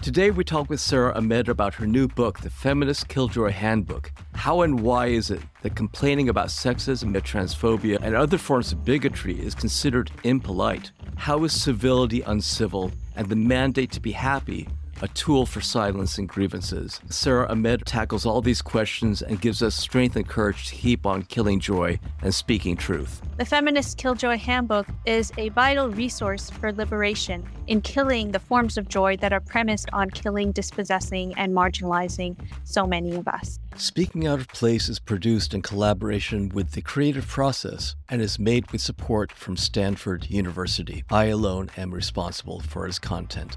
Today, we talk with Sara Ahmed about her new book, The Feminist Killjoy Handbook. How and why is it that complaining about sexism, transphobia, and other forms of bigotry is considered impolite? How is civility uncivil and the mandate to be happy a tool for silencing grievances. Sara Ahmed tackles all these questions and gives us strength and courage to keep on killing joy and speaking truth. The Feminist Killjoy Handbook is a vital resource for liberation in killing the forms of joy that are premised on killing, dispossessing, and marginalizing so many of us. Speaking Out of Place is produced in collaboration with the Creative Process and is made with support from Stanford University. I alone am responsible for its content.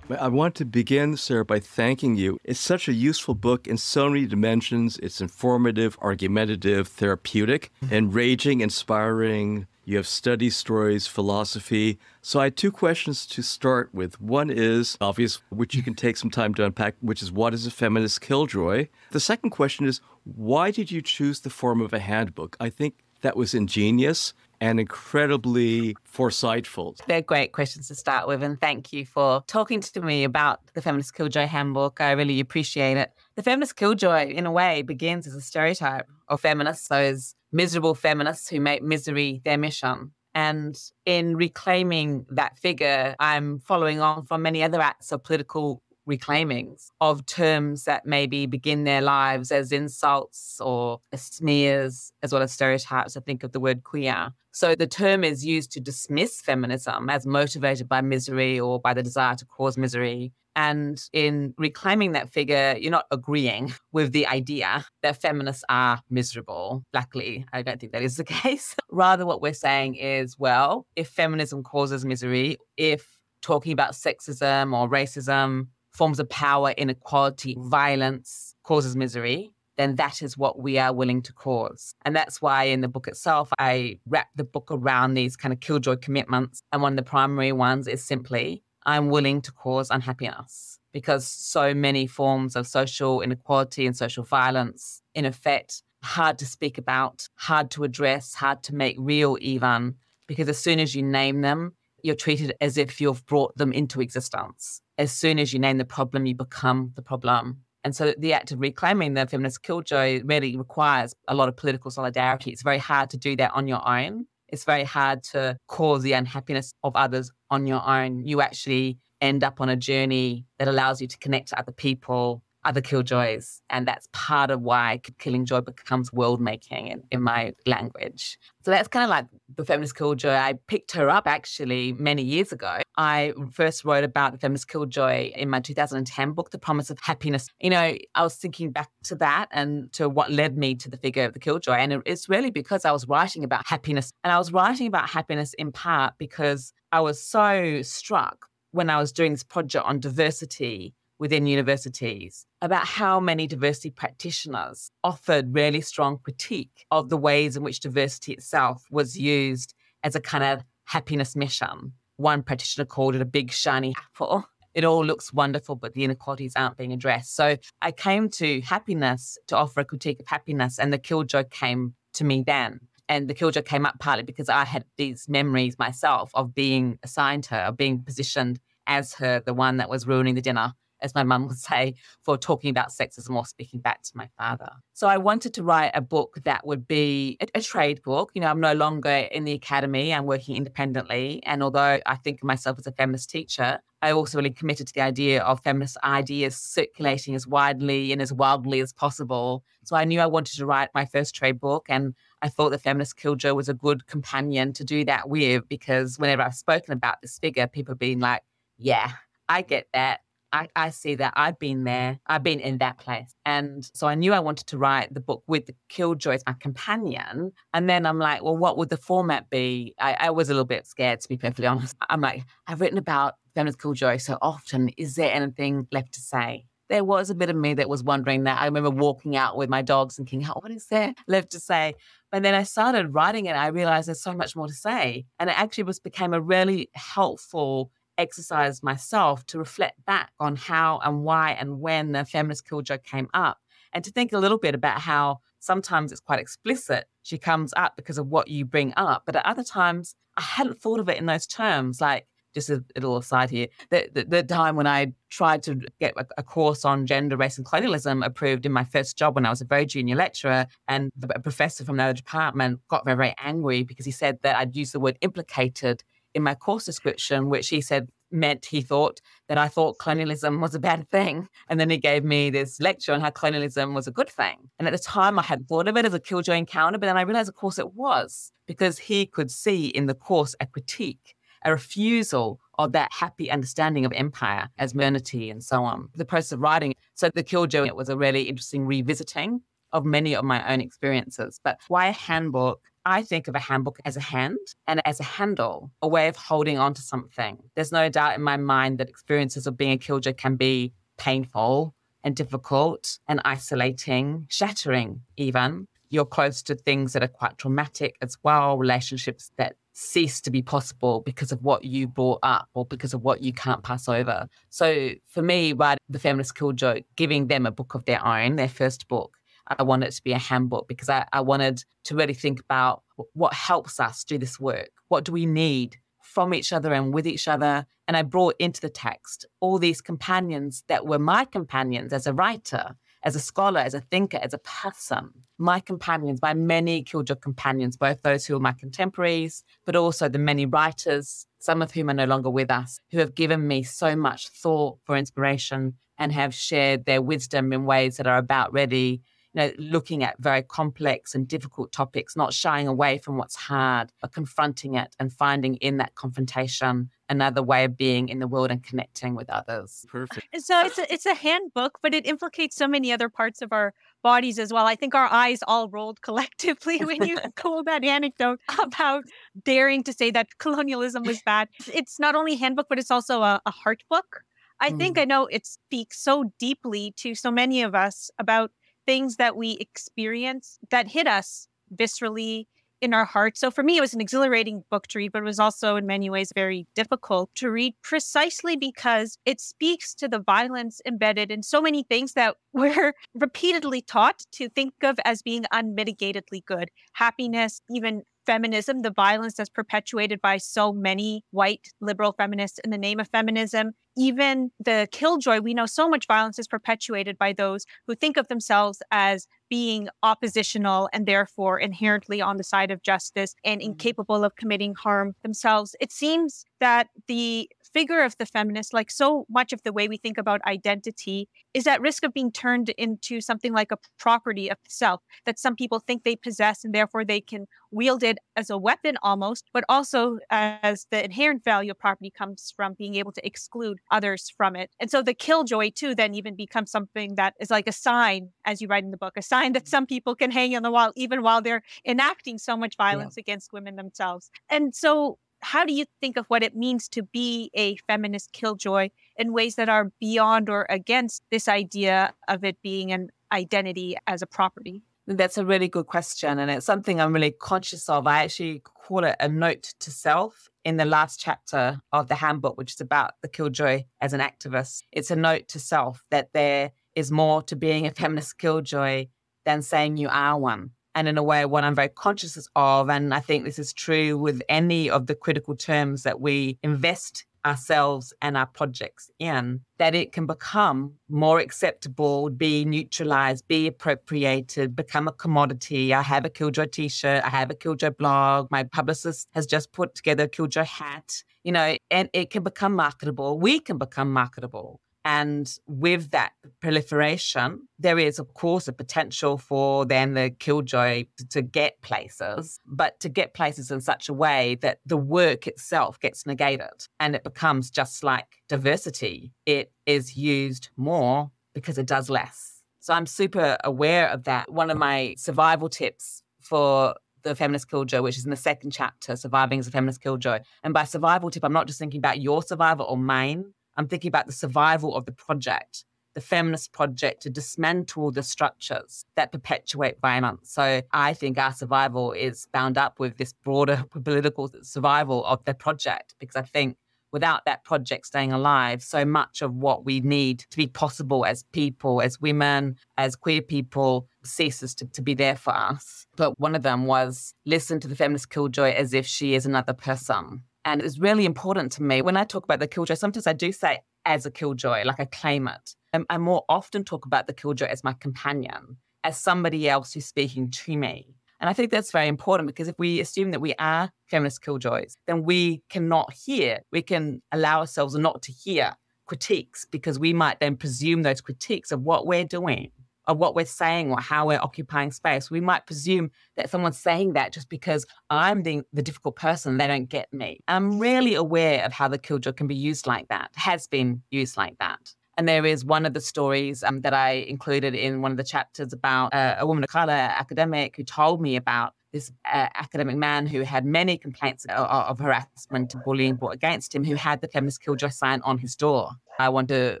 I want to begin, Sara, by thanking you. It's such a useful book in so many dimensions. It's informative, argumentative, therapeutic, mm-hmm. enraging, inspiring. You have study stories, philosophy. So I had two questions to start with. One is obvious, which you can take some time to unpack, which is what is a feminist killjoy? The second question is why did you choose the form of a handbook? I think that was ingenious and incredibly foresightful. They're great questions to start with, and thank you for talking to me about the Feminist Killjoy Handbook. I really appreciate it. The Feminist Killjoy, in a way, begins as a stereotype of feminists, those miserable feminists who make misery their mission. And in reclaiming that figure, I'm following on from many other acts of political reclaimings of terms that maybe begin their lives as insults or smears as well as stereotypes. I think of the word queer. So the term is used to dismiss feminism as motivated by misery or by the desire to cause misery. And in reclaiming that figure, you're not agreeing with the idea that feminists are miserable. Luckily, I don't think that is the case. Rather, what we're saying is well, if feminism causes misery, if talking about sexism or racism forms of power, inequality, violence causes misery, then that is what we are willing to cause. And that's why in the book itself, I wrap the book around these kind of killjoy commitments. And one of the primary ones is simply, I'm willing to cause unhappiness because so many forms of social inequality and social violence, in effect, hard to speak about, hard to address, hard to make real even, because as soon as you name them, you're treated as if you've brought them into existence. As soon as you name the problem, you become the problem. And so the act of reclaiming the feminist killjoy really requires a lot of political solidarity. It's very hard to do that on your own. It's very hard to cause the unhappiness of others on your own. You actually end up on a journey that allows you to connect to other people other killjoys. And that's part of why Killing Joy becomes world making in, in my language. So that's kind of like the feminist killjoy. I picked her up actually many years ago. I first wrote about the feminist killjoy in my 2010 book, The Promise of Happiness. You know, I was thinking back to that and to what led me to the figure of the killjoy. And it's really because I was writing about happiness. And I was writing about happiness in part because I was so struck when I was doing this project on diversity within universities about how many diversity practitioners offered really strong critique of the ways in which diversity itself was used as a kind of happiness mission. One practitioner called it a big shiny apple. It all looks wonderful, but the inequalities aren't being addressed. So I came to happiness to offer a critique of happiness, and the killjoy came to me then. And the killjoy came up partly because I had these memories myself of being assigned her, of being positioned as her, the one that was ruining the dinner as my mum would say, for talking about sexism or speaking back to my father. So I wanted to write a book that would be a, a trade book. You know, I'm no longer in the academy, I'm working independently. And although I think of myself as a feminist teacher, I also really committed to the idea of feminist ideas circulating as widely and as wildly as possible. So I knew I wanted to write my first trade book and I thought the feminist killjoy was a good companion to do that with because whenever I've spoken about this figure, people have been like, yeah, I get that. I, I see that I've been there, I've been in that place. And so I knew I wanted to write the book with the Killjoy as my companion. And then I'm like, well, what would the format be? I, I was a little bit scared, to be perfectly honest. I'm like, I've written about feminist Killjoy so often. Is there anything left to say? There was a bit of me that was wondering that. I remember walking out with my dogs and thinking, oh, what is there left to say? But then I started writing it. I realized there's so much more to say. And it actually was became a really helpful exercise myself to reflect back on how and why and when the feminist killjoy came up and to think a little bit about how sometimes it's quite explicit. She comes up because of what you bring up. But at other times, I hadn't thought of it in those terms. Like just a little aside here, the, the, the time when I tried to get a, a, course on gender, race, and colonialism approved in my first job when I was a very junior lecturer, and a professor from another department got very, very angry because he said that I'd used the word implicated in my course description, which he said meant he thought that I thought colonialism was a bad thing. And then he gave me this lecture on how colonialism was a good thing. And at the time, I hadn't thought of it as a killjoy encounter, but then I realized, of course, it was because he could see in the course a critique, a refusal of that happy understanding of empire as modernity and so on. The process of writing. So the killjoy it was a really interesting revisiting of many of my own experiences. But why a handbook? I think of a handbook as a hand and as a handle, a way of holding on to something. There's no doubt in my mind that experiences of being a killjoy can be painful and difficult and isolating, shattering, even. You're close to things that are quite traumatic as well, relationships that cease to be possible because of what you brought up or because of what you can't pass over. So for me, right, the feminist killjoy, giving them a book of their own, their first book, I wanted it to be a handbook because I, I wanted to really think about what helps us do this work. What do we need from each other and with each other? And I brought into the text all these companions that were my companions as a writer, as a scholar, as a thinker, as a person. My companions, my many Killjoy companions, both those who are my contemporaries, but also the many writers, some of whom are no longer with us, who have given me so much thought for inspiration and have shared their wisdom in ways that are about ready you know, looking at very complex and difficult topics, not shying away from what's hard, but confronting it and finding in that confrontation another way of being in the world and connecting with others. Perfect. So it's a, it's a handbook, but it implicates so many other parts of our bodies as well. I think our eyes all rolled collectively when you told that anecdote about daring to say that colonialism was bad. It's not only a handbook, but it's also a, a heart book. I mm. think I know it speaks so deeply to so many of us about things that we experience that hit us viscerally in our hearts. So for me, it was an exhilarating book to read, but it was also in many ways very difficult to read precisely because it speaks to the violence embedded in so many things that we're repeatedly taught to think of as being unmitigatedly good. Happiness, even feminism, the violence that's perpetuated by so many white liberal feminists in the name of feminism. Even the killjoy, we know so much violence is perpetuated by those who think of themselves as being oppositional and therefore inherently on the side of justice and mm-hmm. incapable of committing harm themselves. It seems that the figure of the feminist, like so much of the way we think about identity, is at risk of being turned into something like a property of self that some people think they possess and therefore they can wield it as a weapon almost, but also as the inherent value of property comes from being able to exclude others from it. And so the killjoy too then even becomes something that is like a sign, as you write in the book, a sign that some people can hang on the wall even while they're enacting so much violence yeah. against women themselves. And so how do you think of what it means to be a feminist killjoy in ways that are beyond or against this idea of it being an identity as a property? That's a really good question. And it's something I'm really conscious of. I actually call it a note to self in the last chapter of the handbook, which is about the killjoy as an activist. It's a note to self that there is more to being a feminist killjoy than saying you are one and in a way what I'm very conscious of. And I think this is true with any of the critical terms that we invest ourselves and our projects in, that it can become more acceptable, be neutralized, be appropriated, become a commodity. I have a Killjoy t shirt, I have a Killjoy blog, my publicist has just put together a Killjoy hat, you know, and it can become marketable. We can become marketable. And with that proliferation, there is, of course, a potential for then the killjoy to get places, but to get places in such a way that the work itself gets negated and it becomes just like diversity. It is used more because it does less. So I'm super aware of that. One of my survival tips for the feminist killjoy, which is in the second chapter, surviving as a feminist killjoy. And by survival tip, I'm not just thinking about your survival or mine, I'm thinking about the survival of the project, the feminist project to dismantle the structures that perpetuate violence. So I think our survival is bound up with this broader political survival of the project because I think without that project staying alive, so much of what we need to be possible as people, as women, as queer people, ceases to, to be there for us. But one of them was listen to the feminist killjoy as if she is another person And it's really important to me. When I talk about the killjoy, sometimes I do say as a killjoy, like I claim it. And I more often talk about the killjoy as my companion, as somebody else who's speaking to me. And I think that's very important because if we assume that we are feminist killjoys, then we cannot hear, we can allow ourselves not to hear critiques because we might then presume those critiques of what we're doing of what we're saying or how we're occupying space. We might presume that someone's saying that just because I'm the, the difficult person, they don't get me. I'm really aware of how the killjoy can be used like that, has been used like that. And there is one of the stories um, that I included in one of the chapters about uh, a woman of color, academic, who told me about this uh, academic man who had many complaints of, of harassment and bullying brought against him, who had the feminist killjoy sign on his door. I want to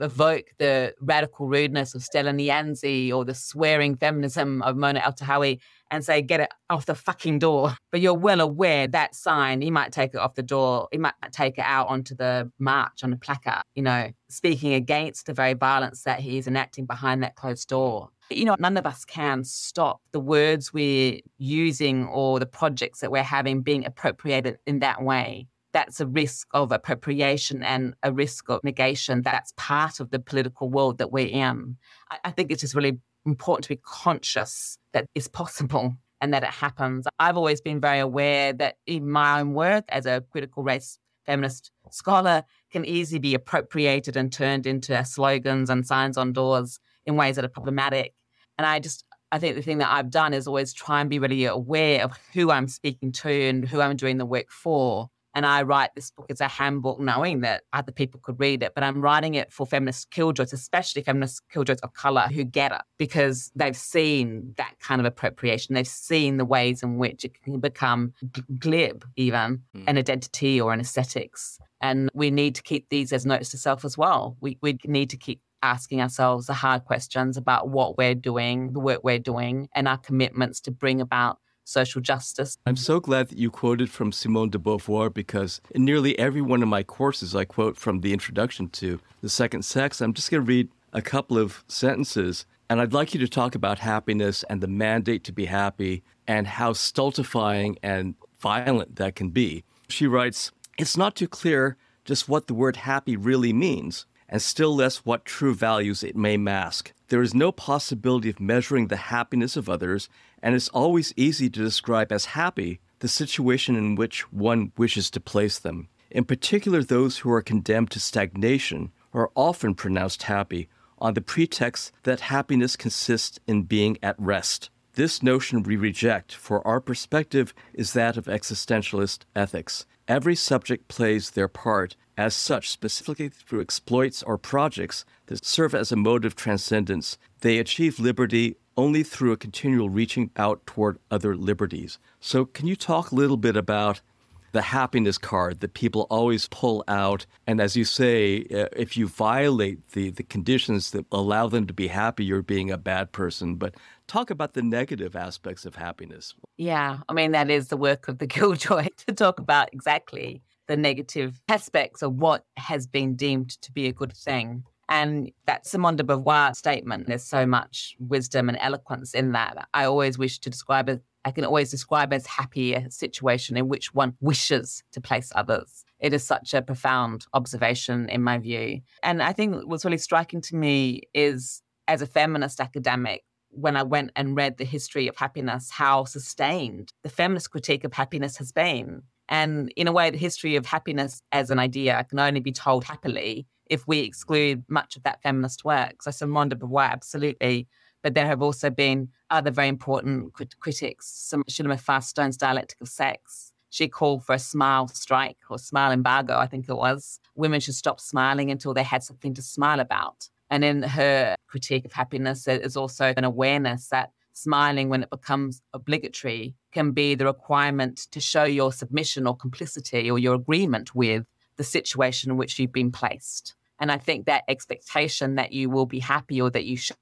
evoke the radical rudeness of Stella Nyanzi or the swearing feminism of Mona El Eltahawy and say, get it off the fucking door. But you're well aware that sign, he might take it off the door, he might take it out onto the march on a placard, you know, speaking against the very violence that he is enacting behind that closed door. You know, none of us can stop the words we're using or the projects that we're having being appropriated in that way that's a risk of appropriation and a risk of negation. That's part of the political world that we're in. I, I think it's just really important to be conscious that it's possible and that it happens. I've always been very aware that in my own work as a critical race feminist scholar can easily be appropriated and turned into slogans and signs on doors in ways that are problematic. And I just I think the thing that I've done is always try and be really aware of who I'm speaking to and who I'm doing the work for. And I write this book as a handbook, knowing that other people could read it. But I'm writing it for feminist killjoys, especially feminist killjoys of color who get it because they've seen that kind of appropriation. They've seen the ways in which it can become glib, even mm. an identity or an aesthetics. And we need to keep these as notes to self as well. We, we need to keep asking ourselves the hard questions about what we're doing, the work we're doing, and our commitments to bring about social justice. I'm so glad that you quoted from Simone de Beauvoir because in nearly every one of my courses, I quote from the introduction to The Second Sex. I'm just going to read a couple of sentences, and I'd like you to talk about happiness and the mandate to be happy and how stultifying and violent that can be. She writes, It's not too clear just what the word happy really means, and still less what true values it may mask. There is no possibility of measuring the happiness of others and it's always easy to describe as happy the situation in which one wishes to place them. In particular, those who are condemned to stagnation are often pronounced happy on the pretext that happiness consists in being at rest. This notion we reject, for our perspective is that of existentialist ethics. Every subject plays their part as such, specifically through exploits or projects that serve as a mode of transcendence. They achieve liberty only through a continual reaching out toward other liberties. So, can you talk a little bit about the happiness card that people always pull out? And as you say, uh, if you violate the, the conditions that allow them to be happy, you're being a bad person. But talk about the negative aspects of happiness. Yeah, I mean, that is the work of the Killjoy to talk about exactly the negative aspects of what has been deemed to be a good thing. And that Simone de Beauvoir statement, there's so much wisdom and eloquence in that. I always wish to describe it, I can always describe as happy a situation in which one wishes to place others. It is such a profound observation in my view. And I think what's really striking to me is as a feminist academic, when I went and read the history of happiness, how sustained the feminist critique of happiness has been. And in a way, the history of happiness as an idea can only be told happily if we exclude much of that feminist work. So Simone de Beauvoir, absolutely. But there have also been other very important crit- critics. Some Shulamith Firestone's Dialectic of Sex. She called for a smile strike or smile embargo, I think it was. Women should stop smiling until they had something to smile about. And in her critique of happiness, there is also an awareness that smiling when it becomes obligatory can be the requirement to show your submission or complicity or your agreement with the situation in which you've been placed. And I think that expectation that you will be happy or that you should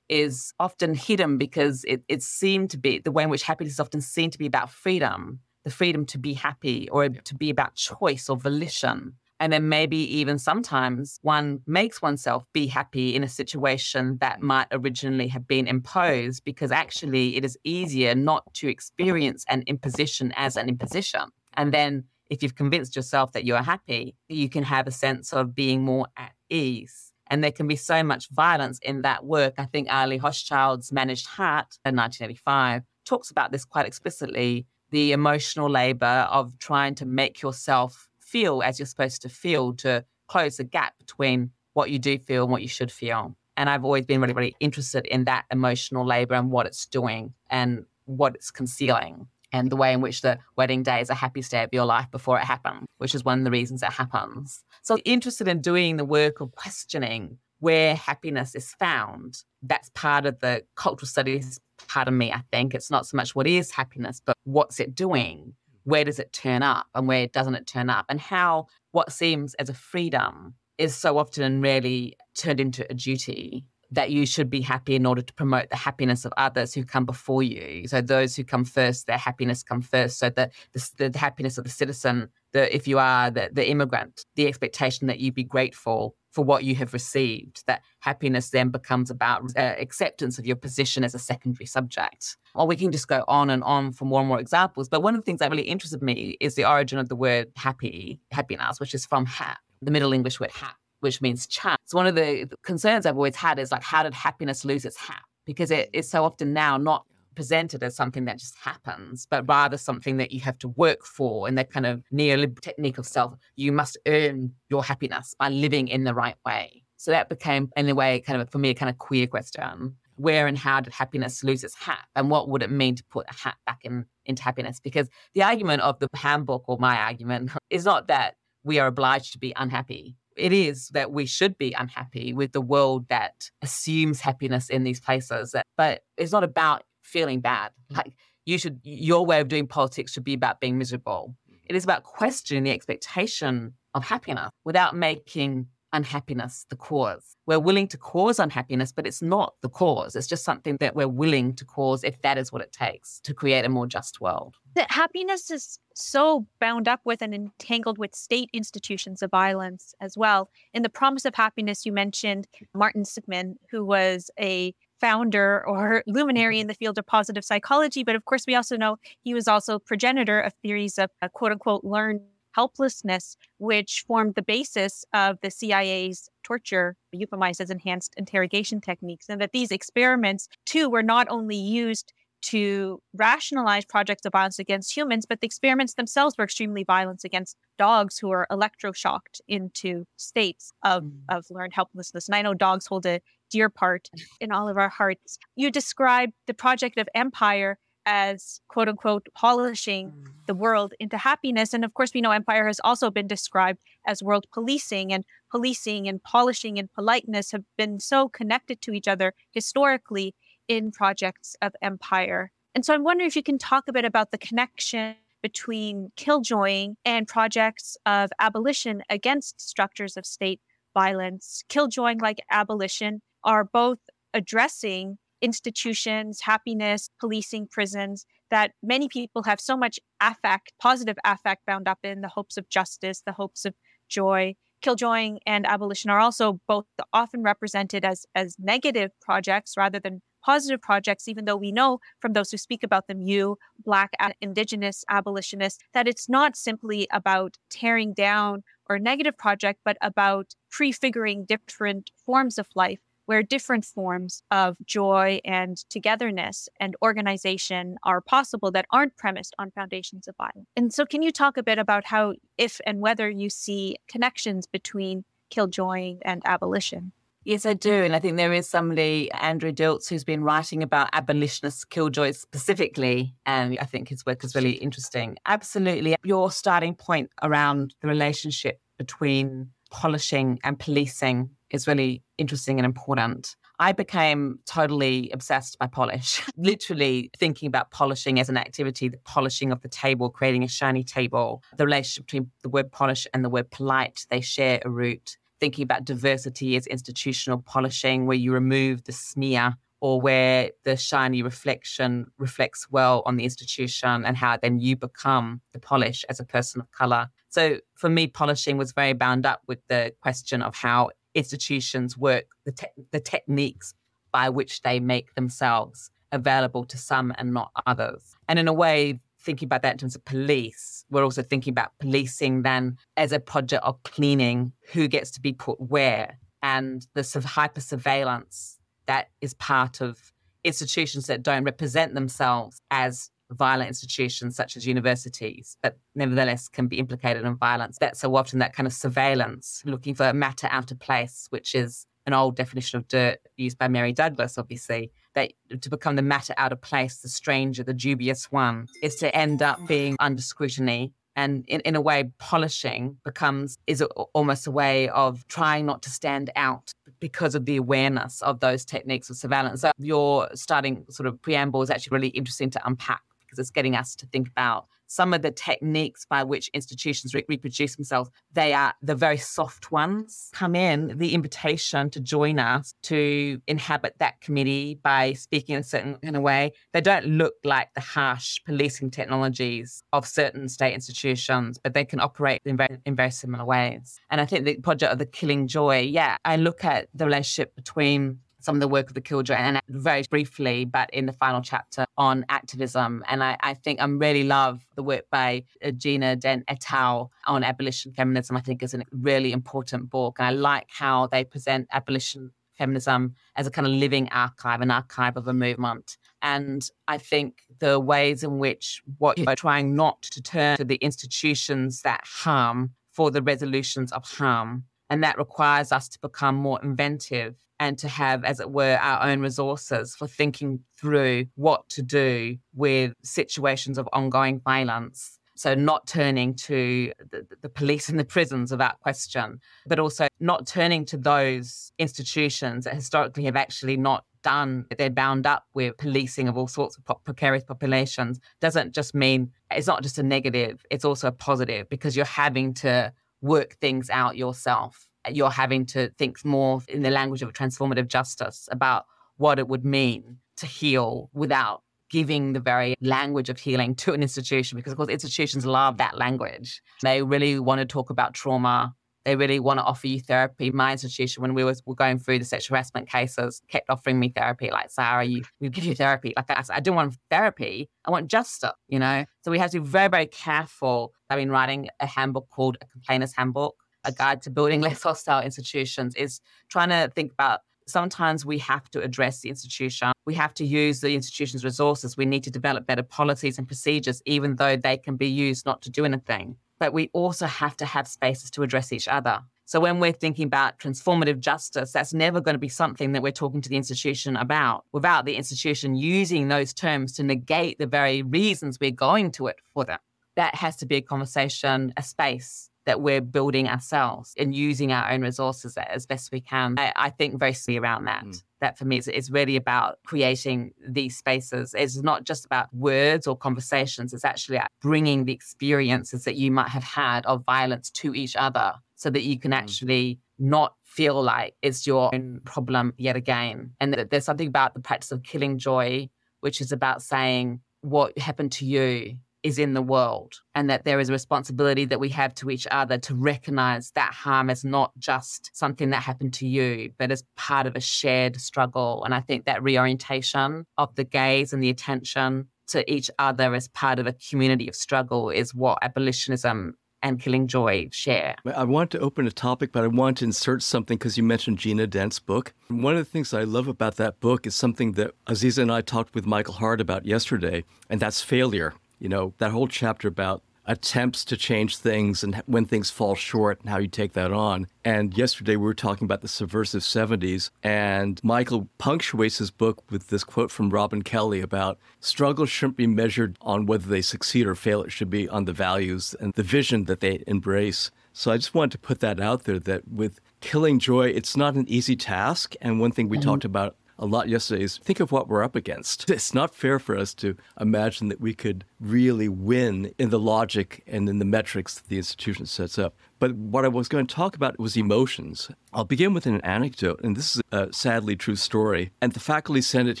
is often hidden because it, it seemed to be the way in which happiness is often seen to be about freedom, the freedom to be happy or to be about choice or volition. And then maybe even sometimes one makes oneself be happy in a situation that mm. might originally have been imposed because actually it is easier not to experience an imposition as an imposition. And then if you've convinced yourself that you're happy, you can have a sense of being more at ease. And there can be so much violence in that work. I think Arlie Hochschild's Managed Heart in 1985 talks about this quite explicitly the emotional labor of trying to make yourself feel as you're supposed to feel to close the gap between what you do feel and what you should feel. And I've always been really, really interested in that emotional labor and what it's doing and what it's concealing and the way in which the wedding day is a happy day of your life before it happens, which is one of the reasons it happens. So, interested in doing the work of questioning where happiness is found. That's part of the cultural studies part of me, I think. It's not so much what is happiness, but what's it doing? Where does it turn up and where doesn't it turn up? And how what seems as a freedom is so often really turned into a duty that you should be happy in order to promote the happiness of others who come before you. So those who come first, their happiness come first. So that the, the happiness of the citizen, the, if you are the, the immigrant, the expectation that you be grateful for what you have received, that happiness then becomes about uh, acceptance of your position as a secondary subject. Or we can just go on and on for more and more examples. But one of the things that really interested me is the origin of the word happy, happiness, which is from hap, the Middle English word hap which means chance. One of the concerns I've always had is like, how did happiness lose its hap? Because it is so often now not presented as something that just happens, but rather something that you have to work for in that kind of neoliberal technique of self. You must earn your happiness by living in the right way. So that became, in a way, kind of for me, a kind of queer question. Where and how did happiness lose its hap? And what would it mean to put a hap back in into happiness? Because the argument of the handbook, or my argument, is not that we are obliged to be unhappy it is that we should be unhappy with the world that assumes happiness in these places. Eh, but it's not about feeling bad. Mm. Like you should, your way of doing politics should be about being miserable. Mm. It is about questioning the expectation of happiness without making unhappiness the cause. We're willing to cause unhappiness, but it's not the cause. It's just something that we're willing to cause if that is what it takes to create a more just world. That happiness is so bound up with and entangled with state institutions of violence as well. In the promise of happiness, you mentioned Martin Seligman, who was a founder or luminary in the field of positive psychology. But of course, we also know he was also progenitor of theories of uh, quote unquote learned helplessness, which formed the basis of the CIA's torture, euphemized as enhanced interrogation techniques, and that these experiments, too, were not only used to rationalize projects of violence against humans, but the experiments themselves were extremely violent against dogs who were electroshocked into states of, mm. of learned helplessness. And I know dogs hold a dear part in all of our hearts. You described the project of empire as quote unquote polishing mm. the world into happiness. And of course, we know empire has also been described as world policing, and policing and polishing and politeness have been so connected to each other historically in projects of empire. And so I'm wondering if you can talk a bit about the connection between killjoying and projects of abolition against structures of state violence. Killjoying, like abolition, are both addressing institutions, happiness, policing, prisons, that many people have so much affect, positive affect bound up in the hopes of justice, the hopes of joy. Killjoying and abolition are also both often represented as, as negative projects rather than positive projects, even though we know from those who speak about them, you, Black, Indigenous abolitionists, that it's not simply about tearing down or negative project, but about prefiguring different forms of life where different forms of joy and togetherness and organization are possible that aren't premised on foundations of violence. And so, can you talk a bit about how, if and whether you see connections between killjoying and abolition? Yes, I do. And I think there is somebody, Andrew Dilts, who's been writing about abolitionist killjoys specifically. And I think his work is really interesting. Absolutely. Your starting point around the relationship between polishing and policing is really interesting and important. I became totally obsessed by polish, literally thinking about polishing as an activity, the polishing of the table, creating a shiny table, the relationship between the word polish and the word polite, they share a root. Thinking about diversity as institutional polishing, where you remove the smear or where the shiny reflection reflects well on the institution and how then you become the polish as a person of color. So for me, polishing was very bound up with the question of how institutions work, the, te- the techniques by which they make themselves available to some and not others. And in a way, thinking about that in terms of police, we're also thinking about policing then as a project of cleaning who gets to be put where and the sort of hyper surveillance that is part of institutions that don't represent themselves as violent institutions such as universities, but nevertheless can be implicated in violence. That's so often that kind of surveillance, looking for matter out of place, which is an old definition of dirt used by Mary Douglas, obviously, that to become the matter out of place, the stranger, the dubious one, is to end up being under scrutiny. And in, in a way, polishing becomes is a, almost a way of trying not to stand out because of the awareness of those techniques of surveillance. So your starting sort of preamble is actually really interesting to unpack because it's getting us to think about some of the techniques by which institutions re- reproduce themselves, they are the very soft ones. Come in, the invitation to join us to inhabit that committee by speaking in a certain kind of way. They don't look like the harsh policing technologies of certain state institutions, but they can operate in very, in very similar ways. And I think the project of the Killing Joy, yeah, I look at the relationship between some of the work of the Killjoy and very briefly, but in the final chapter on activism. And I, I think I really love the work by uh, Gina Dent et al. on abolition feminism. I think is a really important book. And I like how they present abolition feminism as a kind of living archive, an archive of a movement. And I think the ways in which what you're trying not to turn to the institutions that harm for the resolutions of harm. And that requires us to become more inventive and to have, as it were, our own resources for thinking through what to do with situations of ongoing violence. So, not turning to the, the, police and the prisons without question, but also not turning to those institutions that historically have actually not done, they're bound up with policing of all sorts of precarious populations, doesn't just mean it's not just a negative, it's also a positive because you're having to work things out yourself you're having to think more in the language of transformative justice about what it would mean to heal without giving the very language of healing to an institution because of course institutions love that language. They really want to talk about trauma. They really want to offer you therapy. My institution when we was, were going through the sexual harassment cases kept offering me therapy like sara you we give you therapy. Like i said i don't want therapy. I want justice you know? So we have to be very very careful. I've been writing a handbook called a complainers handbook a guide to building less hostile institutions is trying to think about sometimes we have to address the institution. We have to use the institution's resources. We need to develop better policies and procedures, even though they can be used not to do anything. But we also have to have spaces to address each other. So when we're thinking about transformative justice, that's never going to be something that we're talking to the institution about without the institution using those terms to negate the very reasons we're going to it for them. That has to be a conversation, a space that we're building ourselves and using our own resources as best we can. I, I think very around that. Mm. That for me is, is really about creating these spaces. It's not just about words or conversations. It's actually bringing the experiences that you might have had of violence to each other so that you can mm. actually not feel like it's your own problem yet again. And there's something about the practice of killing joy, which is about saying what happened to you is in the world and that there is a responsibility that we have to each other to recognize that harm as not just something that happened to you, but as part of a shared struggle. And I think that reorientation of the gaze and the attention to each other as part of a community of struggle is what abolitionism and Killing Joy share. I want to open a topic, but I want to insert something because you mentioned Gina Dent's book. One of the things I love about that book is something that Azeezah and I talked with Michael Hardt about yesterday, and that's failure. You know, that whole chapter about attempts to change things and when things fall short and how you take that on. And yesterday we were talking about the subversive 70s, and Michael punctuates his book with this quote from Robin Kelley about struggle shouldn't be measured on whether they succeed or fail, it should be on the values and the vision that they embrace. So I just wanted to put that out there that with killing joy, it's not an easy task. And one thing we mm-hmm. talked about a lot yesterday is think of what we're up against. It's not fair for us to imagine that we could really win in the logic and in the metrics that the institution sets up. But what I was going to talk about was emotions. I'll begin with an anecdote, and this is a sadly true story. And the faculty senate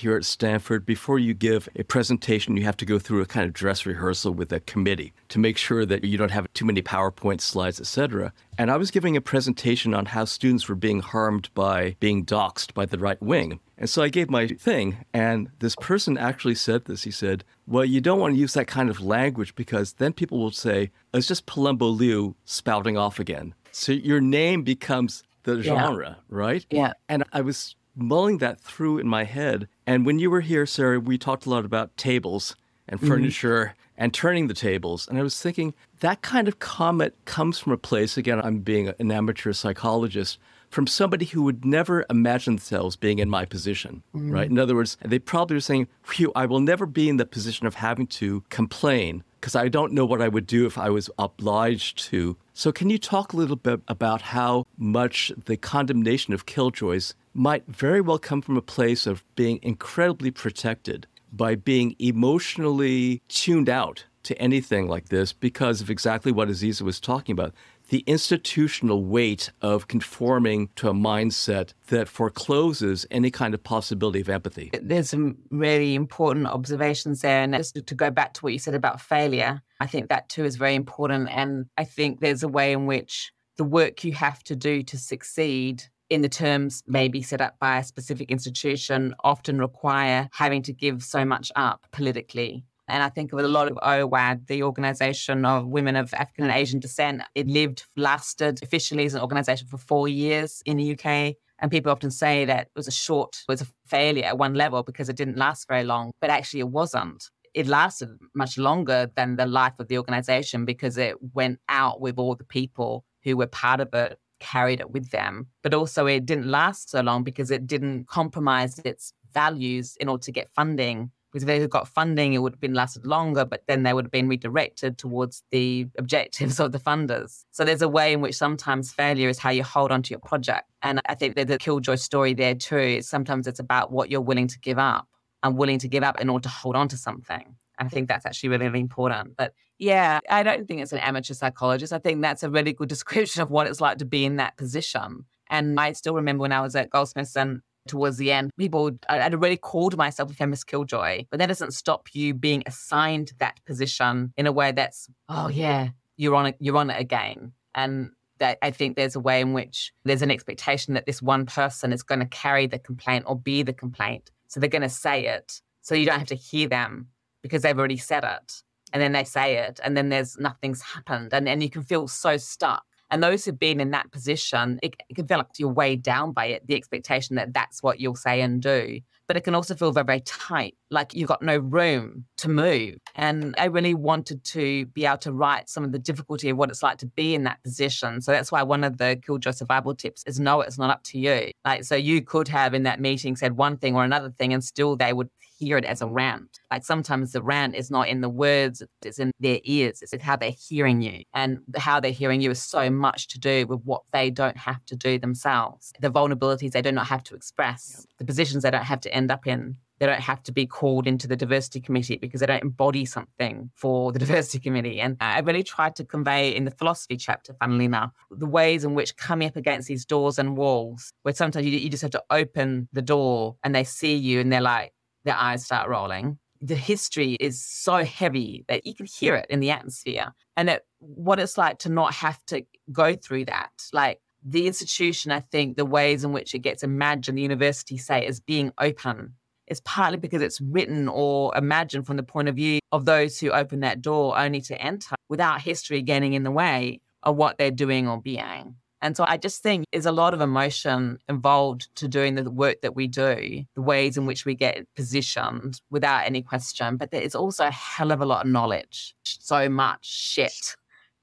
here at Stanford, before you give a presentation, you have to go through a kind of dress rehearsal with a committee to make sure that you don't have too many PowerPoint slides, etc. And I was giving a presentation on how students were being harmed by being doxxed by the right wing. And so I gave my thing, and this person actually said this. He said, Well, you don't want to use that kind of language because then people will say, It's just Palumbo Liu spouting off again. So your name becomes the genre, yeah. right? Yeah. And I was mulling that through in my head. And when you were here, Sara, we talked a lot about tables and mm-hmm. furniture mm-hmm. and turning the tables. And I was thinking that kind of comment comes from a place, again, I'm being an amateur psychologist from somebody who would never imagine themselves being in my position, mm. right? In other words, they probably are saying, Phew, I will never be in the position of having to complain because I don't know what I would do if I was obliged to. So, can you talk a little bit about how much the condemnation of killjoys might very well come from a place of being incredibly protected by being emotionally tuned out to anything like this because of exactly what Azeezah was talking about the institutional weight of conforming to a mindset that forecloses any kind of possibility of empathy. There's some really important observations there. And just to go back to what you said about failure, I think that too is very important. And I think there's a way in which the work you have to do to succeed in the terms maybe set up by a specific institution often require having to give so much up politically and I think with a lot of OWAD, the Organization of Women of African and Asian Descent, it lived, lasted officially as an organization for four years in the UK. And people often say that it was a short, it was a failure at one level because it didn't last very long, but actually it wasn't. It lasted much longer than the life of the organization because it went out with all the people who were part of it carried it with them. But also, it didn't last so long because it didn't compromise its values in order to get funding because if they had got funding, it would have been lasted longer, but then they would have been redirected towards the objectives of the funders. So there's a way in which sometimes failure is how you hold on to your project. And I think that the Killjoy story there too is sometimes it's about what you're willing to give up and willing to give up in order to hold on to something. I think that's actually really, really important. But yeah, I don't think it's an amateur psychologist. I think that's a really good description of what it's like to be in that position. And I still remember when I was at Goldsmiths and towards the end, people, I'd already called myself a feminist killjoy, but that doesn't stop you being assigned that position in a way that's, oh yeah, you're on it, you're on it again. And that I think there's a way in which there's an expectation that this one person is going to carry the complaint or be the complaint. So they're going to say it. So you don't have to hear them because they've already said it. And then they say it, and then there's nothing's happened. And, and you can feel so stuck. And those who've been in that position, it, it can feel like you're weighed down by it, the expectation that that's what you'll say and do. But it can also feel very, very tight, like you've got no room to move. And I really wanted to be able to write some of the difficulty of what it's like to be in that position. So that's why one of the Killjoy survival tips is no, it's not up to you. Like, so you could have in that meeting said one thing or another thing, and still they would hear it as a rant. Like sometimes the rant is not in the words, it's in their ears, it's how they're hearing you. And how they're hearing you is so much to do with what they don't have to do themselves, the vulnerabilities they do not have to express, the positions they don't have to end up in. They don't have to be called into the diversity committee because they don't embody something for the diversity committee. And I really tried to convey in the philosophy chapter, funnily enough, the ways in which coming up against these doors and walls, where sometimes you, you just have to open the door and they see you and they're like, their eyes start rolling. The history is so heavy that you can hear it in the atmosphere. And what it's like to not have to go through that. Like the institution, I think the ways in which it gets imagined, the university say, as being open is partly because it's written or imagined from the point of view of those who open that door only to enter without history getting in the way of what they're doing or being. And so I just think there's a lot of emotion involved to doing the work that we do, the ways in which we get positioned without any question. But there is also a hell of a lot of knowledge, so much shit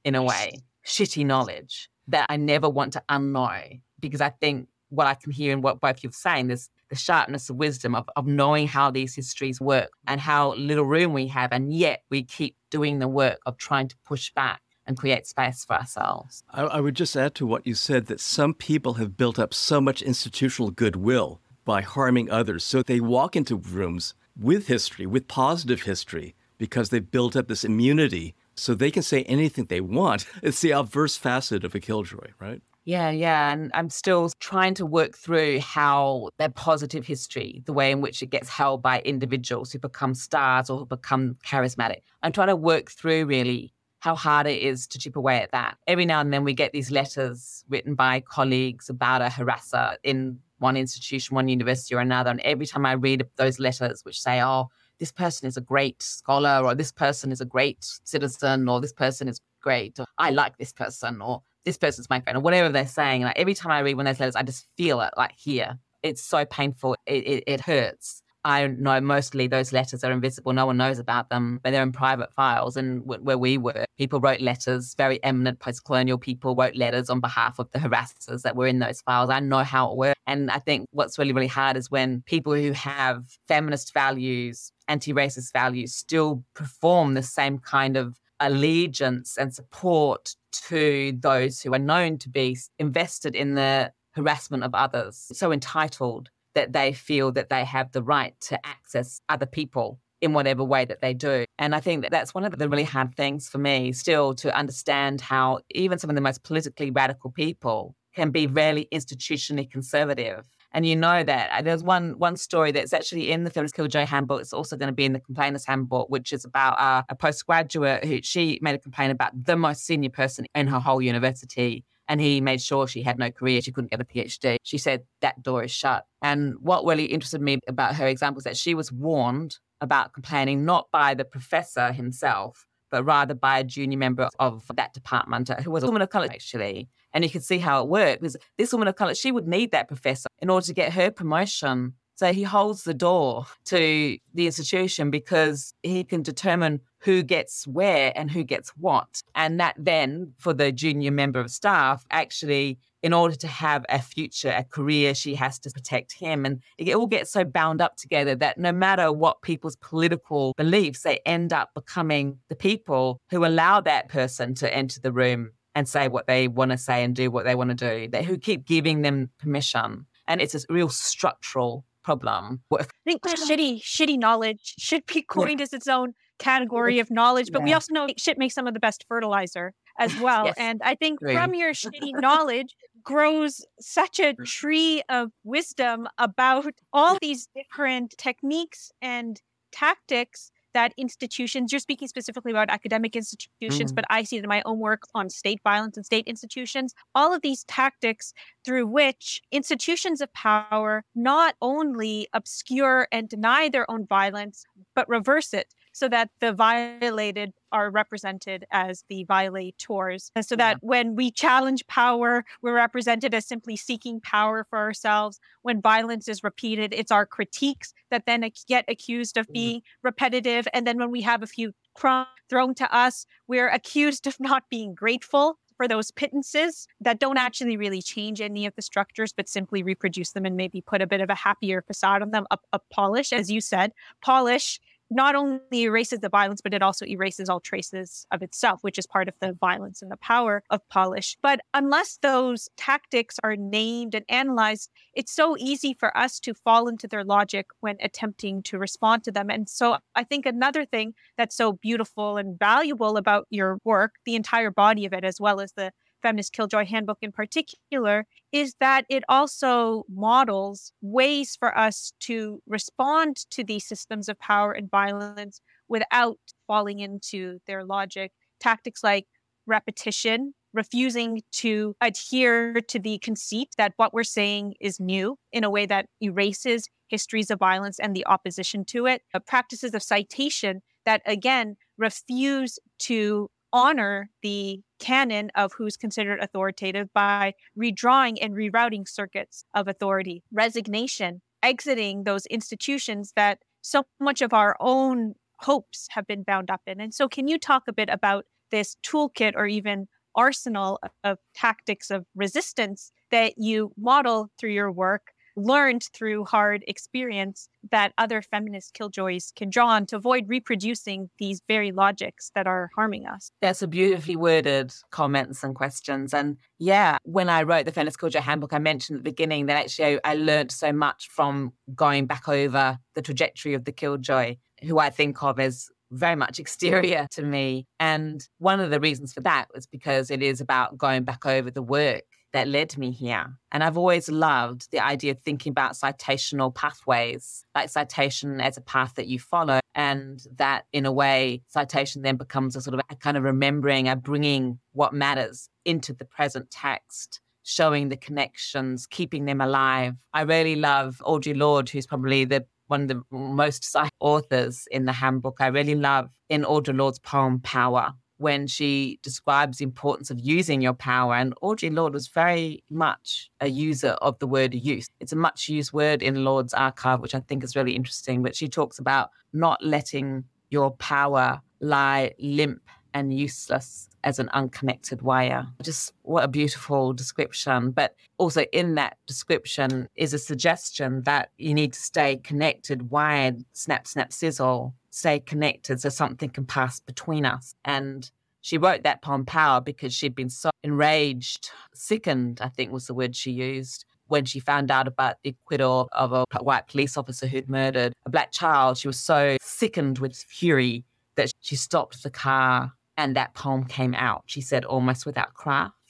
in a way, shitty knowledge that I never want to unknow because I think what I can hear and what both you're saying, there's the sharpness of wisdom of, of knowing how these histories work and how little room we have. And yet we keep doing the work of trying to push back and create space for ourselves. I, I would just add to what you said that some people have built up so much institutional goodwill by harming others. So they walk into rooms with history, with positive history, because they've built up this immunity so they can say anything they want. It's the obverse facet of a killjoy, right? Yeah, yeah. And I'm still trying to work through how their positive history, the way in which it gets held by individuals who become stars or who become charismatic. I'm trying to work through really how hard it is to chip away at that. Every now and then we get these letters written by colleagues about a harasser in one institution, one university or another. And every time I read those letters, which say, oh, this person is a great scholar, or this person is a great citizen, or this person is great, or I like this person, or this person's my friend, or whatever they're saying. Like every time I read one of those letters, I just feel it like here. It's so painful. It, it, it hurts. I know mostly those letters are invisible. No one knows about them, but they're in private files. And w- where we were, people wrote letters, very eminent post colonial people wrote letters on behalf of the harassers that were in those files. I know how it works. And I think what's really, really hard is when people who have feminist values, anti racist values, still perform the same kind of allegiance and support to those who are known to be invested in the harassment of others, so entitled that they feel that they have the right to access other people in whatever way that they do. And I think that that's one of the really hard things for me still to understand how even some of the most politically radical people can be really institutionally conservative. And you know that uh, there's one one story that's actually in the Feminist Killjoy handbook. It's also going to be in the Complainers handbook, which is about uh, a postgraduate who she made a complaint about the most senior person in her whole university and he made sure she had no career. She couldn't get a PhD. She said that door is shut. And what really interested me about her example is that she was warned about complaining not by the professor himself, but rather by a junior member of that department uh, who was a woman of color, actually. And you could see how it worked because this woman of color, she would need that professor in order to get her promotion. So he holds the door to the institution because he can determine who gets where and who gets what. And that then, for the junior member of staff, actually, in order to have a future, a career, she has to protect him. And it all gets so bound up together that no matter what people's political beliefs, they end up becoming the people who allow that person to enter the room and say what they want to say and do what they want to do, they, who keep giving them permission. And it's a real structural problem. I think shitty, shitty knowledge should be coined yeah. as its own category of knowledge, but yeah. we also know shit makes some of the best fertilizer as well. yes. And I think from your shitty knowledge grows such a tree of wisdom about all these different techniques and tactics that institutions, you're speaking specifically about academic institutions, mm. but I see it in my own work on state violence and state institutions, all of these tactics through which institutions of power not only obscure and deny their own violence, but reverse it so that the violated are represented as the violators. And so that yeah. when we challenge power, we're represented as simply seeking power for ourselves. When violence is repeated, it's our critiques that then get accused of mm-hmm. being mm-hmm. repetitive. And then when we have a few crumbs thrown to us, we're accused of not being grateful for those pittances that don't actually really change any of the structures, but simply reproduce them and maybe put a bit of a happier facade on them, a, a polish, as you said. Polish not only erases the violence, but it also erases all traces of itself, which is part of the violence and the power of polish. But unless those tactics are named and analyzed, it's so easy for us to fall into their logic when attempting to respond to them. And so I think another thing that's so beautiful and valuable about your work, the entire body of it, as well as the Feminist Killjoy Handbook in particular, is that it also models ways for us to respond to these systems of power and violence without falling into their logic. Tactics like repetition, refusing to adhere to the conceit that what we're saying is new in a way that erases histories of violence and the opposition to it. Uh, practices of citation that, again, refuse to honor the canon of who's considered authoritative by redrawing and rerouting circuits of authority, resignation, exiting those institutions that so much of our own hopes have been bound up in. And so, can you talk a bit about this toolkit or even arsenal of tactics of resistance that you model through your work learned through hard experience that other feminist killjoys can draw on to avoid reproducing these very logics that are harming us. That's a beautifully worded comments and questions. And yeah, when I wrote the Feminist Killjoy Handbook, I mentioned at the beginning that actually I learned so much from going back over the trajectory of the killjoy, who I think of as very much exterior to me. And one of the reasons for that was because it is about going back over the work that led me here. And I've always loved the idea of thinking about citational pathways, like citation as a path that you follow. And that, in a way, citation then becomes a sort of a kind of remembering, a bringing what matters into the present text showing the connections, keeping them alive. I really love Audre Lorde, who's probably the one of the most cited authors in the handbook. I really love in Audre Lorde's poem Power when she describes the importance of using your power. And Audre Lorde was very much a user of the word use. It's a much used word in Lorde's archive, which I think is really interesting. But she talks about not letting your power lie limp and useless as an unconnected wire. Just what a beautiful description. But also in that description is a suggestion that you need to stay connected, wired, snap, snap, sizzle, stay connected so something can pass between us. And she wrote that poem Power because she'd been so enraged, sickened, I think was the word she used, when she found out about the acquittal of a white police officer who'd murdered a black child. She was so sickened with fury that she stopped the car and that poem came out. She said, almost without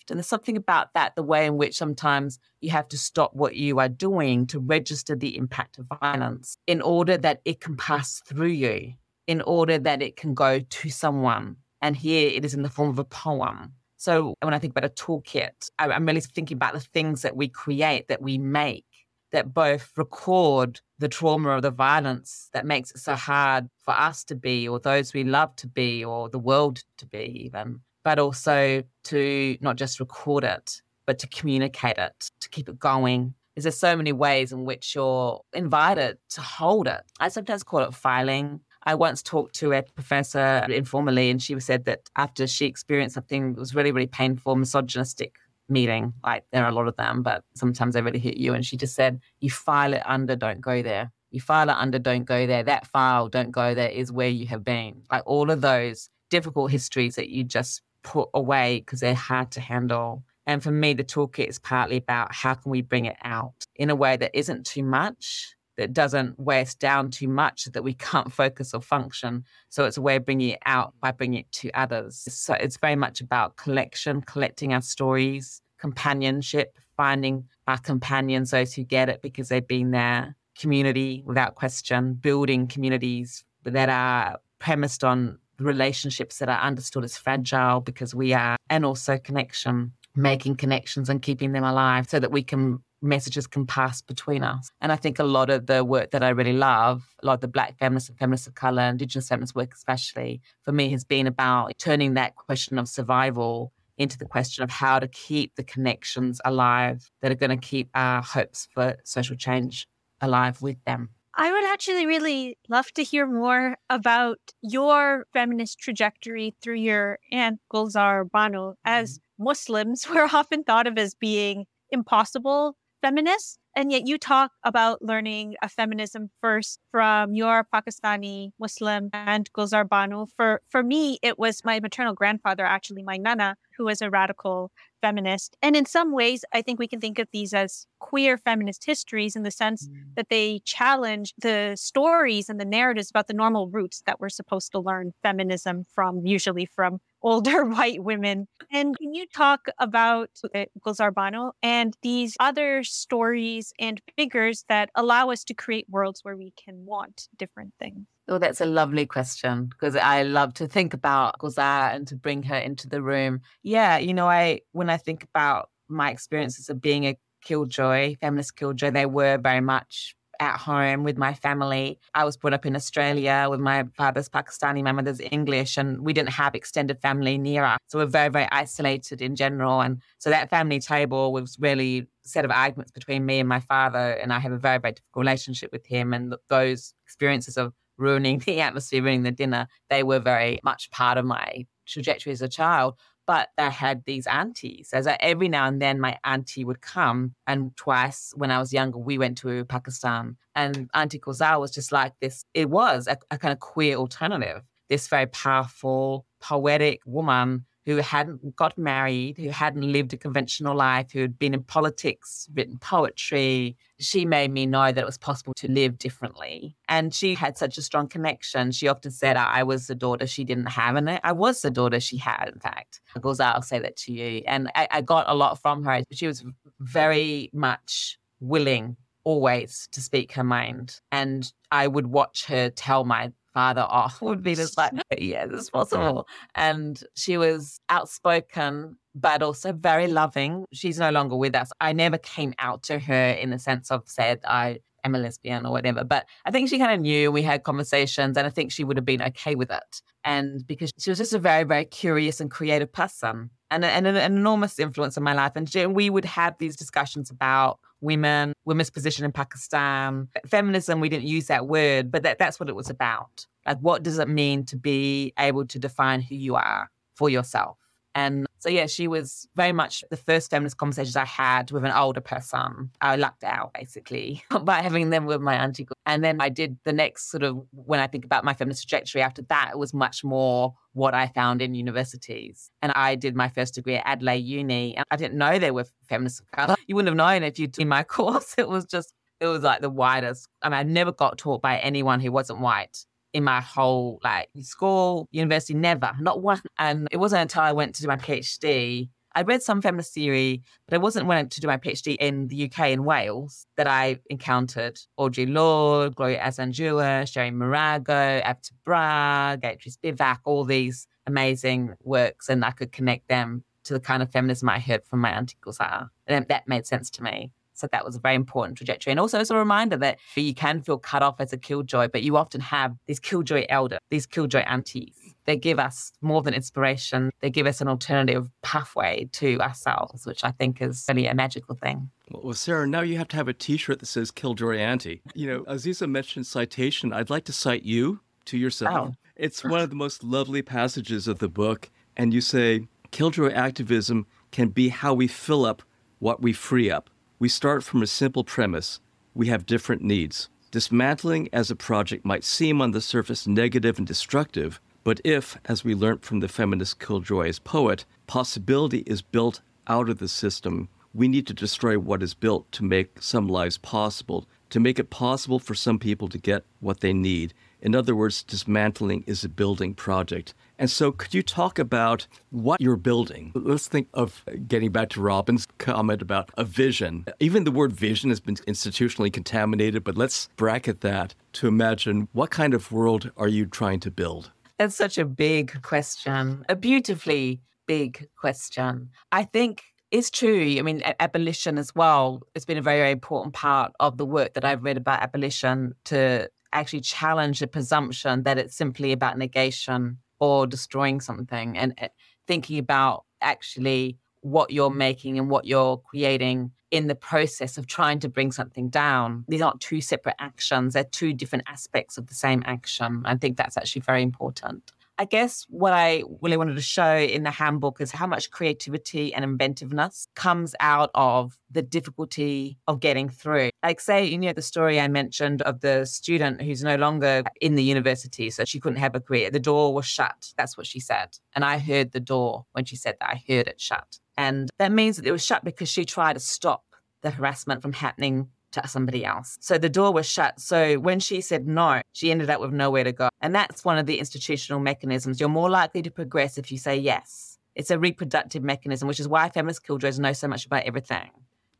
craft. And there's something about that, the way in which sometimes you have to stop what you are doing to register the impact of violence in order that it can pass through you, in order that it can go to someone. And here it is in the form of a poem. So when I think about a toolkit, I'm really thinking about the things that we create, that we make, that both record the trauma of the violence that makes it so hard for us to be, or those we love to be, or the world to be, even, but also to not just record it, but to communicate it, to keep it going. Is There's so many ways in which you're invited to hold it. I sometimes call it filing. I once talked to a professor informally, and she said that after she experienced something that was really, really painful, misogynistic meeting. Like there are a lot of them, but sometimes they really hit you. And she just said, You file it under, don't go there. You file it under, don't go there. That file, don't go there, is where you have been. Like all of those difficult histories that you just put away because they're hard to handle. And for me, the toolkit is partly about how can we bring it out in a way that isn't too much, that doesn't weigh us down too much, that we can't focus or function. So it's a way of bringing it out by bringing it to others. So it's very much about collection, collecting our stories, companionship, finding our companions, those who get it because they've been there, community without question, building communities that are premised on relationships that are understood as fragile because we are, and also connection, making connections and keeping them alive so that we can messages can pass between us. And I think a lot of the work that I really love, a lot of the Black feminists and feminists of color, Indigenous feminist work especially, for me has been about turning that question of survival into the question of how to keep the connections alive that are going to keep our hopes for social change alive with them. I would actually really love to hear more about your feminist trajectory through your Aunt Gulzar Bano. As mm-hmm. Muslims, we're often thought of as being impossible feminists. And yet you talk about learning a feminism first from your Pakistani Muslim and Gulzar Bano. For, for me, it was my maternal grandfather, actually, my nana, who was a radical feminist. And in some ways, I think we can think of these as queer feminist histories in the sense mm. that they challenge the stories and the narratives about the normal roots that we're supposed to learn feminism from, usually from older white women. And can you talk about uh, Gulzar and these other stories and figures that allow us to create worlds where we can want different things? Oh, that's a lovely question because I love to think about Gulzar and to bring her into the room. Yeah, you know, I when I think about my experiences of being a killjoy, feminist killjoy, they were very much at home with my family. I was brought up in Australia with my father's Pakistani, my mother's English, and we didn't have extended family near us. So we're very, very isolated in general. And so that family table was really set of arguments between me and my father. And I have a very, very difficult relationship with him. And those experiences of ruining the atmosphere, ruining the dinner, they were very much part of my trajectory as a child. But I had these aunties. As I, every now and then, my auntie would come, and twice when I was younger, we went to Pakistan. And Auntie Gulzar was just like this. It was a, a kind of queer alternative. This very powerful, poetic woman who hadn't got married, who hadn't lived a conventional life, who had been in politics, written poetry. She made me know that it was possible to live differently. And she had such a strong connection. She often said, I was the daughter she didn't have. And I was the daughter she had, in fact. Goes, I'll say that to you. And I, I got a lot from her. She was very much willing always to speak her mind. And I would watch her tell my father off would be just like, yeah, this is possible. And she was outspoken, but also very loving. She's no longer with us. I never came out to her in the sense of said I am a lesbian or whatever. But I think she kind of knew we had conversations and I think she would have been okay with it. And because she was just a very, very curious and creative person and, and an, enormous influence in my life. And we would have these discussions about women, women's position in Pakistan. Feminism, we didn't use that word, but that, that's what it was about. Like, what does it mean to be able to define who you are for yourself? And so, yeah, she was very much the first feminist conversations I had with an older person. I lucked out basically by having them with my auntie. And then I did the next sort of, when I think about my feminist trajectory after that, it was much more what I found in universities. And I did my first degree at Adelaide Uni. And I didn't know there were feminists of color. You wouldn't have known if you'd in my course. It was just, it was like the widest. I mean, I never got taught by anyone who wasn't white in my whole like school, university, never, not one. And it wasn't until I went to do my PhD. I read some feminist theory, but it wasn't went to do my PhD in the UK in Wales that I encountered Audre Lorde, Gloria Anzaldúa, Cherríe Moraga, Avtar Brah, Gayatri Spivak, all these amazing works, and I could connect them to the kind of feminism I heard from my auntie Gulzar. And that made sense to me. So that was a very important trajectory. And also as a reminder that you can feel cut off as a killjoy, but you often have these killjoy elder, these killjoy aunties. They give us more than inspiration. They give us an alternative pathway to ourselves, which I think is really a magical thing. Well, Sara, now you have to have a T-shirt that says "Killjoy Auntie." You know, Azeezah mentioned citation. I'd like to cite you to yourself. Oh. It's one of the most lovely passages of the book, and you say, "Killjoy activism can be how we fill up what we free up." We start from a simple premise we have different needs. Dismantling as a project might seem on the surface negative and destructive, but if, as we learnt from the feminist Killjoy's poet, possibility is built out of the system, we need to destroy what is built to make some lives possible, to make it possible for some people to get what they need. In other words, dismantling is a building project. And so, could you talk about what you're building? Let's think of getting back to Robin's comment about a vision. Even the word vision has been institutionally contaminated, but let's bracket that to imagine what kind of world are you trying to build? That's such a big question, a beautifully big question. I think it's true. I mean, abolition as well. It's been a very, very important part of the work that I've read about abolition to actually challenge the presumption that it's simply about negation or destroying something and eh, thinking about actually what you're making and what you're creating in the process of trying to bring something down. These aren't two separate actions, they're two different aspects of the same action. I think that's actually very important. I guess what I really wanted to show in the handbook is how much creativity and inventiveness comes out of the difficulty of getting through. Like, say, you know, the story I mentioned of the student who's no longer in the university, so she couldn't have a career. The door was shut. That's what she said. And I heard the door when she said that. I heard it shut. And that means that it was shut because she tried to stop the harassment from happening to somebody else. So the door was shut. So when she said no, she ended up with nowhere to go. And that's one of the institutional mechanisms. You're more likely to progress if you say yes. It's a reproductive mechanism, which is why feminist killjoys know so much about everything.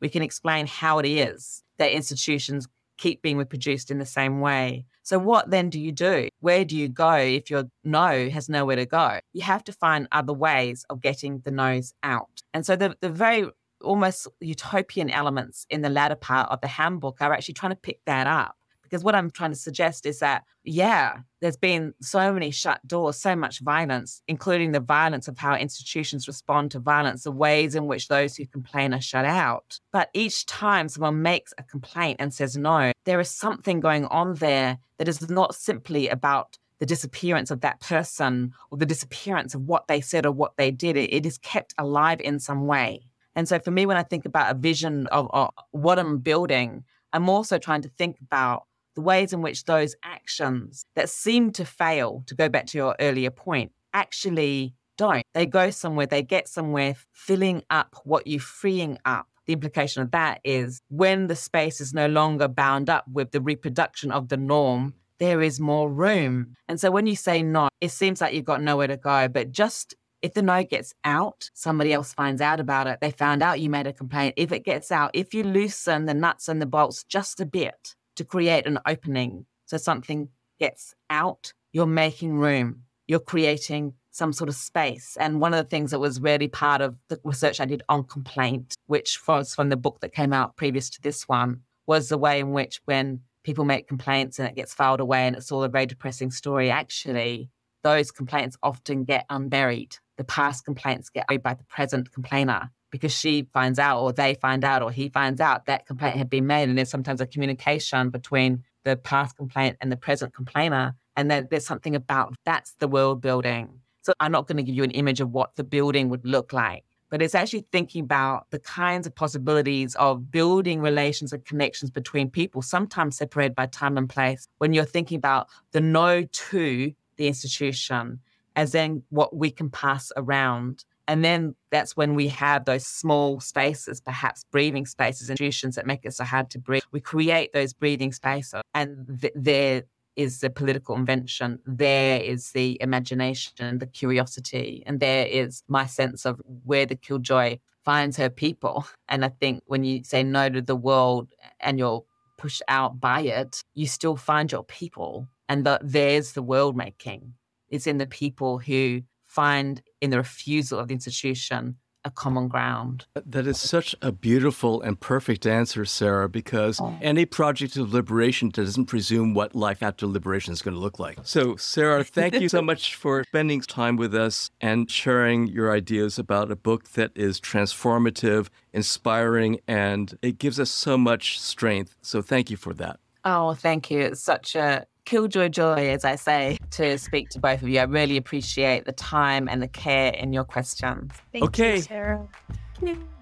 We can explain how it is that institutions keep being reproduced in the same way. So, what then do you do? Where do you go if your no has nowhere to go? You have to find other ways of getting the no's out. And so, the, the very almost utopian elements in the latter part of the handbook are actually trying to pick that up. Because what I'm trying to suggest is that, yeah, there's been so many shut doors, so much violence, including the violence of how institutions respond to violence, the ways in which those who complain are shut out. But each time someone makes a complaint and says no, there is something going on there that is not simply about the disappearance of that person or the disappearance of what they said or what they did. It, is kept alive in some way. And so for me, when I think about a vision of, of what I'm building, I'm also trying to think about the ways in which those actions that seem to fail, to go back to your earlier point, actually don't. They go somewhere, they get somewhere, filling up what you're freeing up. The implication of that is when the space is no longer bound up with the reproduction of the norm, there is more room. And so when you say no, it seems like you've got nowhere to go. But just if the note gets out, somebody else finds out about it. They found out you made a complaint. If it gets out, if you loosen the nuts and the bolts just a bit to create an opening so something gets out, you're making room. You're creating some sort of space. And one of the things that was really part of the research I did on complaint, which was from the book that came out previous to this one, was the way in which when people make complaints and it gets filed away and it's all a very depressing story, actually, those complaints often get unburied. The past complaints get buried by the present complainer because she finds out or they find out or he finds out that complaint had been made. And there's sometimes a communication between the past complaint and the present complainer. And that there's something about that's the world building. So I'm not going to give you an image of what the building would look like but it's actually thinking about the kinds of possibilities of building relations and connections between people, sometimes separated by time and place, when you're thinking about the no to the institution as then what we can pass around. And then that's when we have those small spaces, perhaps breathing spaces, institutions that make it so hard to breathe. We create those breathing spaces, and th- they're the political invention. There is the imagination, and the curiosity, and there is my sense of where the killjoy finds her people. And I think when you say no to the world and you're pushed out by it, you still find your people. And the, there's the world making. It's in the people who find in the refusal of the institution a common ground. That is such a beautiful and perfect answer, Sara, because oh. any project of liberation doesn't presume what life after liberation is going to look like. So, Sara, thank you so much for spending time with us and sharing your ideas about a book that is transformative, inspiring, and it gives us so much strength. So, thank you for that. Oh, thank you. It's such a killjoy joy, as I say, to speak to both of you. I really appreciate the time and the care in your questions. Thank okay. you, Sara.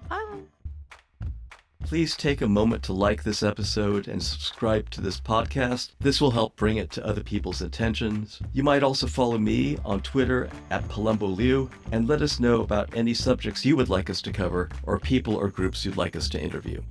Bye. Please take a moment to like this episode and subscribe to this podcast. This will help bring it to other people's attentions. You might also follow me on Twitter at Palumbo Liu and let us know about any subjects you would like us to cover or people or groups you'd like us to interview.